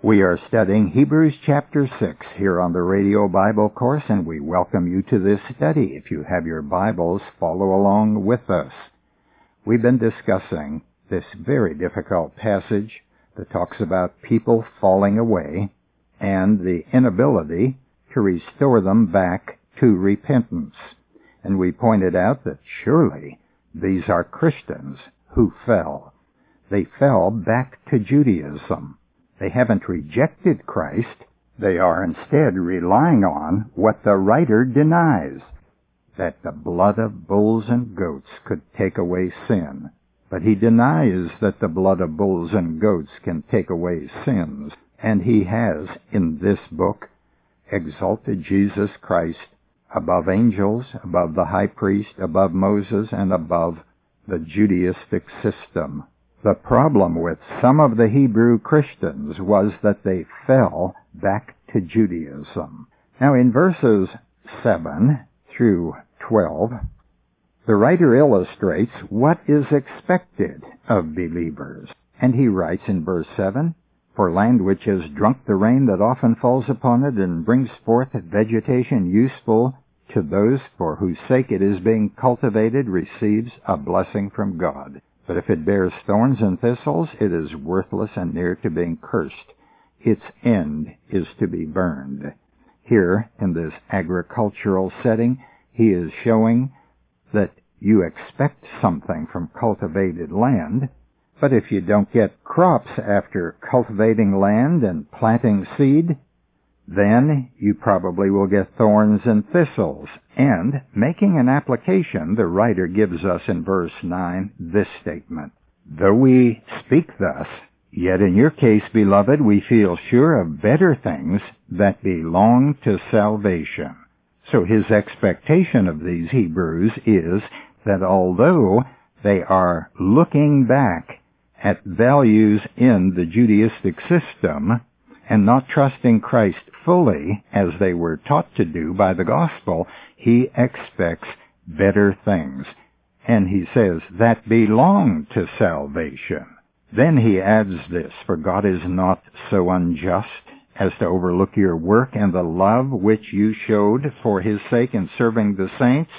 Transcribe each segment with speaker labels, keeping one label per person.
Speaker 1: We are studying Hebrews chapter 6 here on the Radio Bible course, and we welcome you to this study. If you have your Bibles, follow along with us. We've been discussing this very difficult passage that talks about people falling away and the inability to restore them back to repentance. And we pointed out that surely these are Christians who fell. They fell back to Judaism they haven't rejected Christ. They are instead relying on what the writer denies, that the blood of bulls and goats could take away sin. But he denies that the blood of bulls and goats can take away sins. And he has, in this book, exalted Jesus Christ above angels, above the high priest, above Moses, and above the Judaistic system. The problem with some of the Hebrew Christians was that they fell back to Judaism. Now in verses 7 through 12, the writer illustrates what is expected of believers. And he writes in verse 7, For land which has drunk the rain that often falls upon it and brings forth vegetation useful to those for whose sake it is being cultivated receives a blessing from God. But if it bears thorns and thistles, it is worthless and near to being cursed. Its end is to be burned. Here, in this agricultural setting, he is showing that you expect something from cultivated land, but if you don't get crops after cultivating land and planting seed, then you probably will get thorns and thistles. And, making an application, the writer gives us in verse 9 this statement. Though we speak thus, yet in your case, beloved, we feel sure of better things that belong to salvation. So his expectation of these Hebrews is that although they are looking back at values in the Judaistic system, and not trusting Christ fully as they were taught to do by the gospel, he expects better things. And he says that belong to salvation. Then he adds this, for God is not so unjust as to overlook your work and the love which you showed for his sake in serving the saints,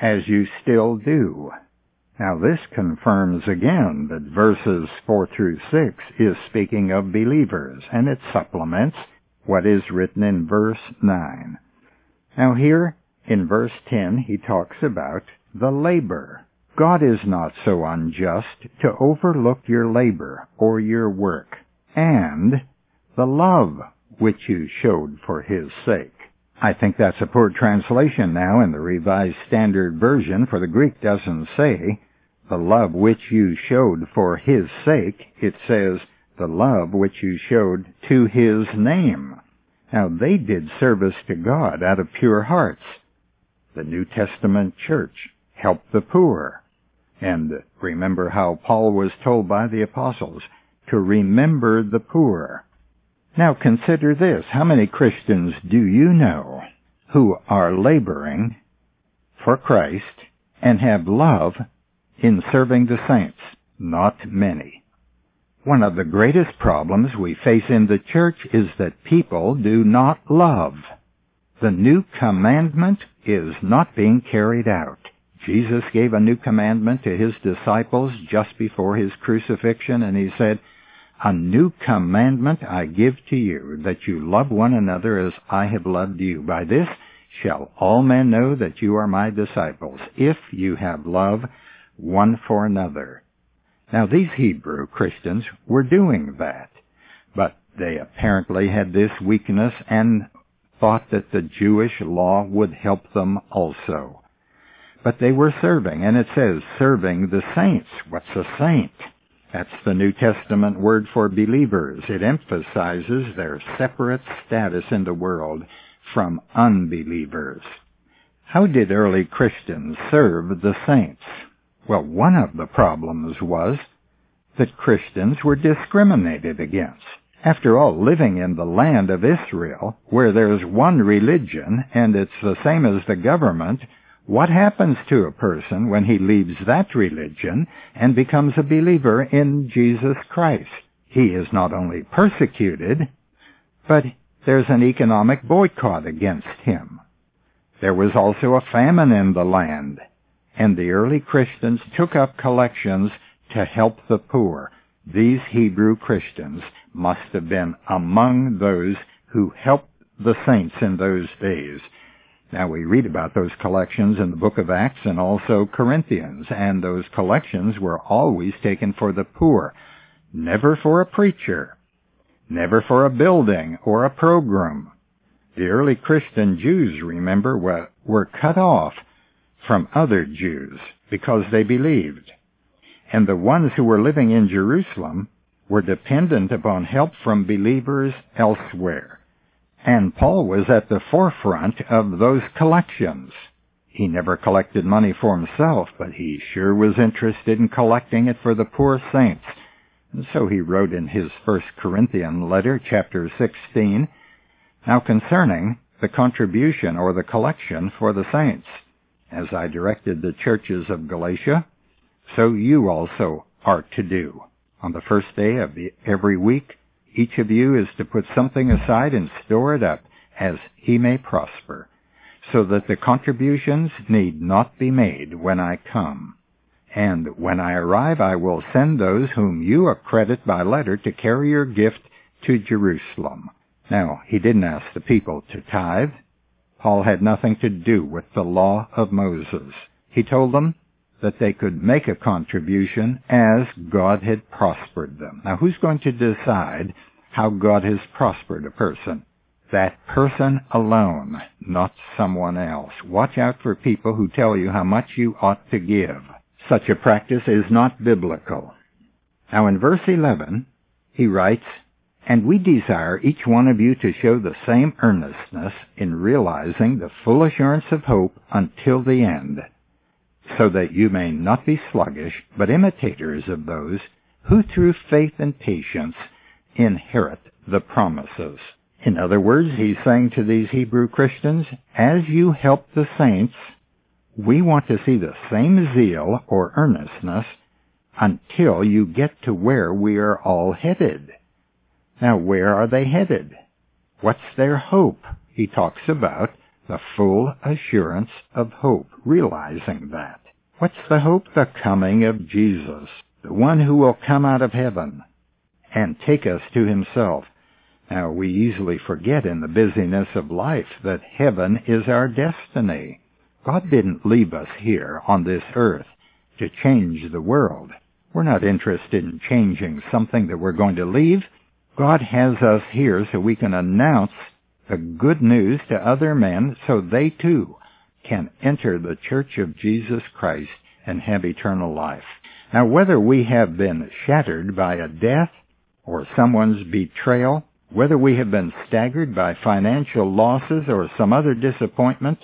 Speaker 1: as you still do. Now this confirms again that verses 4 through 6 is speaking of believers, and it supplements what is written in verse 9. Now here, in verse 10, he talks about the labor. God is not so unjust to overlook your labor or your work, and the love which you showed for his sake. I think that's a poor translation now in the Revised Standard Version, for the Greek doesn't say, the love which you showed for his sake, it says, the love which you showed to his name. Now they did service to God out of pure hearts. The New Testament church helped the poor. And remember how Paul was told by the apostles to remember the poor. Now consider this. How many Christians do you know who are laboring for Christ and have love in serving the saints? Not many. One of the greatest problems we face in the church is that people do not love. The new commandment is not being carried out. Jesus gave a new commandment to his disciples just before his crucifixion, and he said, A new commandment I give to you, that you love one another as I have loved you. By this shall all men know that you are my disciples, if you have love one for another. Now these Hebrew Christians were doing that, but they apparently had this weakness and thought that the Jewish law would help them also. But they were serving, and it says serving the saints. What's a saint? That's the New Testament word for believers. It emphasizes their separate status in the world from unbelievers. How did early Christians serve the saints? Well, one of the problems was that Christians were discriminated against. After all, living in the land of Israel, where there's one religion and it's the same as the government, what happens to a person when he leaves that religion and becomes a believer in Jesus Christ? He is not only persecuted, But there's an economic boycott against him. There was also a famine in the land, and the early Christians took up collections to help the poor. These Hebrew Christians must have been among those who helped the saints in those days. Now we read about those collections in the book of Acts and also Corinthians, and those collections were always taken for the poor, never for a preacher, never for a building or a program. The early Christian Jews, remember, were, were cut off from other Jews because they believed. And the ones who were living in Jerusalem were dependent upon help from believers elsewhere. And Paul was at the forefront of those collections. He never collected money for himself, but he sure was interested in collecting it for the poor saints. And so he wrote in his First Corinthian letter, chapter 16, Now concerning the contribution or the collection for the saints, as I directed the churches of Galatia, so you also are to do. On the first day of the, every week, each of you is to put something aside and store it up as he may prosper, so that the contributions need not be made when I come. And when I arrive, I will send those whom you accredit by letter to carry your gift to Jerusalem. Now, he didn't ask the people to tithe. Paul had nothing to do with the law of Moses. He told them that they could make a contribution as God had prospered them. Now, who's going to decide how God has prospered a person. That person alone, not someone else. Watch out for people who tell you how much you ought to give. Such a practice is not biblical. Now in verse 11, he writes, And we desire each one of you to show the same earnestness in realizing the full assurance of hope until the end, so that you may not be sluggish, but imitators of those who through faith and patience inherit the promises. In other words, he's saying to these Hebrew Christians, as you help the saints, we want to see the same zeal or earnestness until you get to where we are all headed. Now, where are they headed? What's their hope? He talks about the full assurance of hope, realizing that. What's the hope? The coming of Jesus, the one who will come out of heaven, and take us to himself. Now, we easily forget in the busyness of life that heaven is our destiny. God didn't leave us here on this earth to change the world. We're not interested in changing something that we're going to leave. God has us here so we can announce the good news to other men so they too can enter the church of Jesus Christ and have eternal life. Now, whether we have been shattered by a death or someone's betrayal, whether we have been staggered by financial losses or some other disappointment,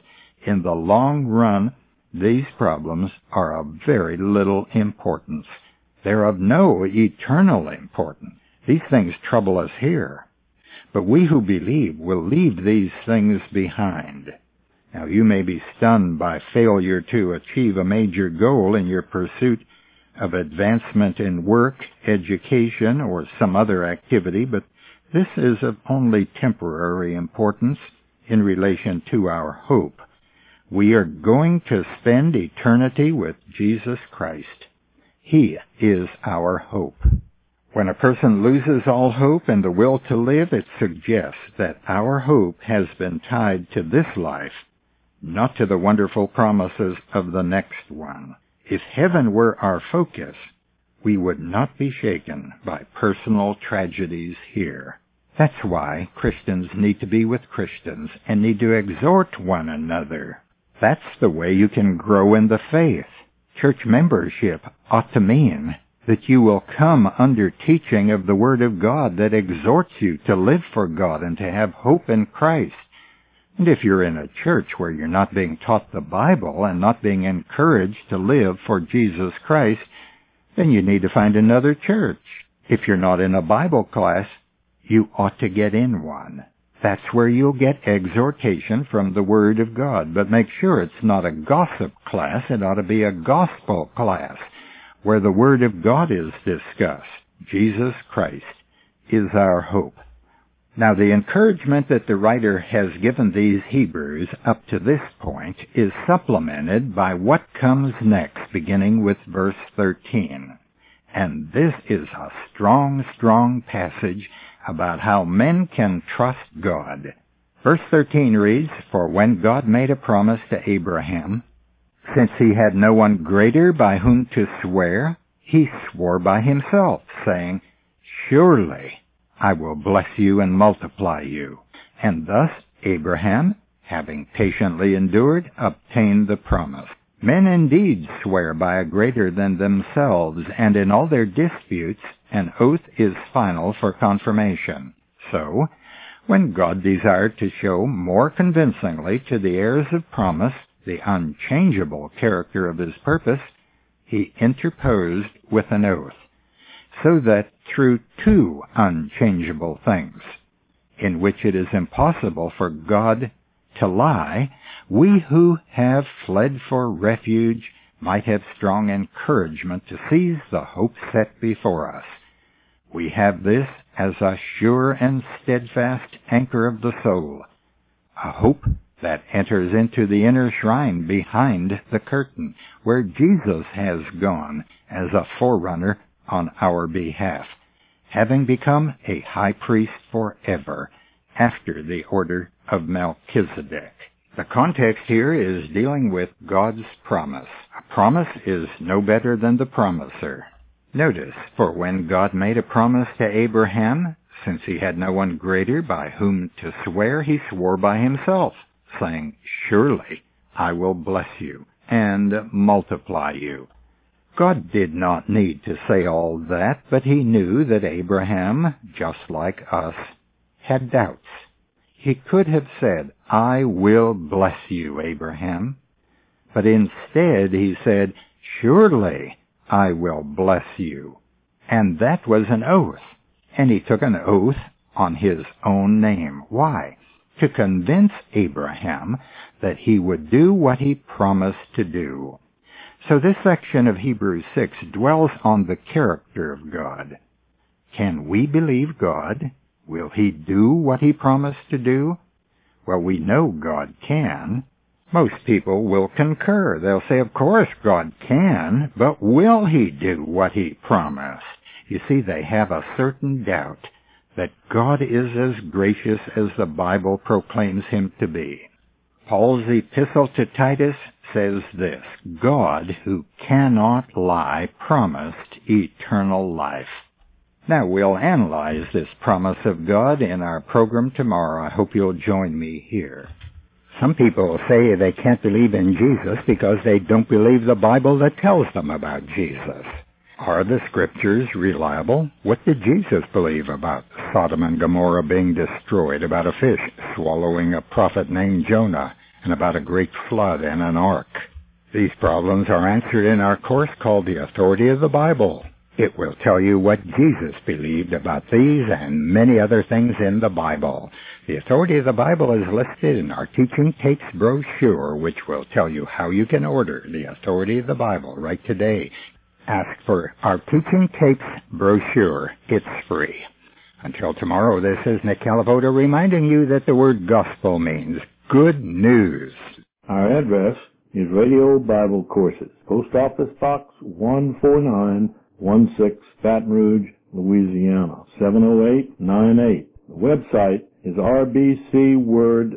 Speaker 1: in the long run, these problems are of very little importance. They're of no eternal importance. These things trouble us here. But we who believe will leave these things behind. Now you may be stunned by failure to achieve a major goal in your pursuit of advancement in work, education, or some other activity, but this is of only temporary importance in relation to our hope. We are going to spend eternity with Jesus Christ. He is our hope. When a person loses all hope and the will to live, it suggests that our hope has been tied to this life, not to the wonderful promises of the next one. If heaven were our focus, we would not be shaken by personal tragedies here. That's why Christians need to be with Christians and need to exhort one another. That's the way you can grow in the faith. Church membership ought to mean that you will come under teaching of the Word of God that exhorts you to live for God and to have hope in Christ. And if you're in a church where you're not being taught the Bible and not being encouraged to live for Jesus Christ, then you need to find another church. If you're not in a Bible class, you ought to get in one. That's where you'll get exhortation from the Word of God. But make sure it's not a gossip class. It ought to be a gospel class where the Word of God is discussed. Jesus Christ is our hope. Now, the encouragement that the writer has given these Hebrews up to this point is supplemented by what comes next, beginning with verse 13. And this is a strong, strong passage about how men can trust God. Verse 13 reads, For when God made a promise to Abraham, since he had no one greater by whom to swear, he swore by himself, saying, Surely I will bless you and multiply you. And thus Abraham, having patiently endured, obtained the promise. Men indeed swear by a greater than themselves, and in all their disputes an oath is final for confirmation. So, when God desired to show more convincingly to the heirs of promise the unchangeable character of his purpose, he interposed with an oath so that through two unchangeable things, in which it is impossible for God to lie, we who have fled for refuge might have strong encouragement to seize the hope set before us. We have this as a sure and steadfast anchor of the soul, a hope that enters into the inner shrine behind the curtain, where Jesus has gone as a forerunner on our behalf, having become a high priest forever after the order of Melchizedek. The context here is dealing with God's promise. A promise is no better than the promiser. Notice, for when God made a promise to Abraham, since he had no one greater by whom to swear, he swore by himself, saying, Surely I will bless you and multiply you. God did not need to say all that, but he knew that Abraham, just like us, had doubts. He could have said, I will bless you, Abraham. But instead he said, Surely I will bless you. And that was an oath. And he took an oath on his own name. Why? To convince Abraham that he would do what he promised to do. So this section of Hebrews 6 dwells on the character of God. Can we believe God? Will He do what He promised to do? Well, we know God can. Most people will concur. They'll say, of course God can, but will He do what He promised? You see, they have a certain doubt that God is as gracious as the Bible proclaims Him to be. Paul's epistle to Titus says this, God, who cannot lie, promised eternal life. Now we'll analyze this promise of God in our program tomorrow. I hope you'll join me here. Some people say they can't believe in Jesus because they don't believe the Bible that tells them about Jesus. Are the scriptures reliable? What did Jesus believe about Sodom and Gomorrah being destroyed, about a fish swallowing a prophet named Jonah, and about a great flood and an ark. These problems are answered in our course called The Authority of the Bible. It will tell you what Jesus believed about these and many other things in the Bible. The Authority of the Bible is listed in our Teaching Tapes brochure, which will tell you how you can order The Authority of the Bible right today. Ask for our Teaching Tapes brochure. It's free. Until tomorrow, this is Nick Calavoda reminding you that the word gospel means good news.
Speaker 2: Our address is Radio Bible Courses, Post Office Box 14916, Baton Rouge, Louisiana, 70898. The website is rbcword.org.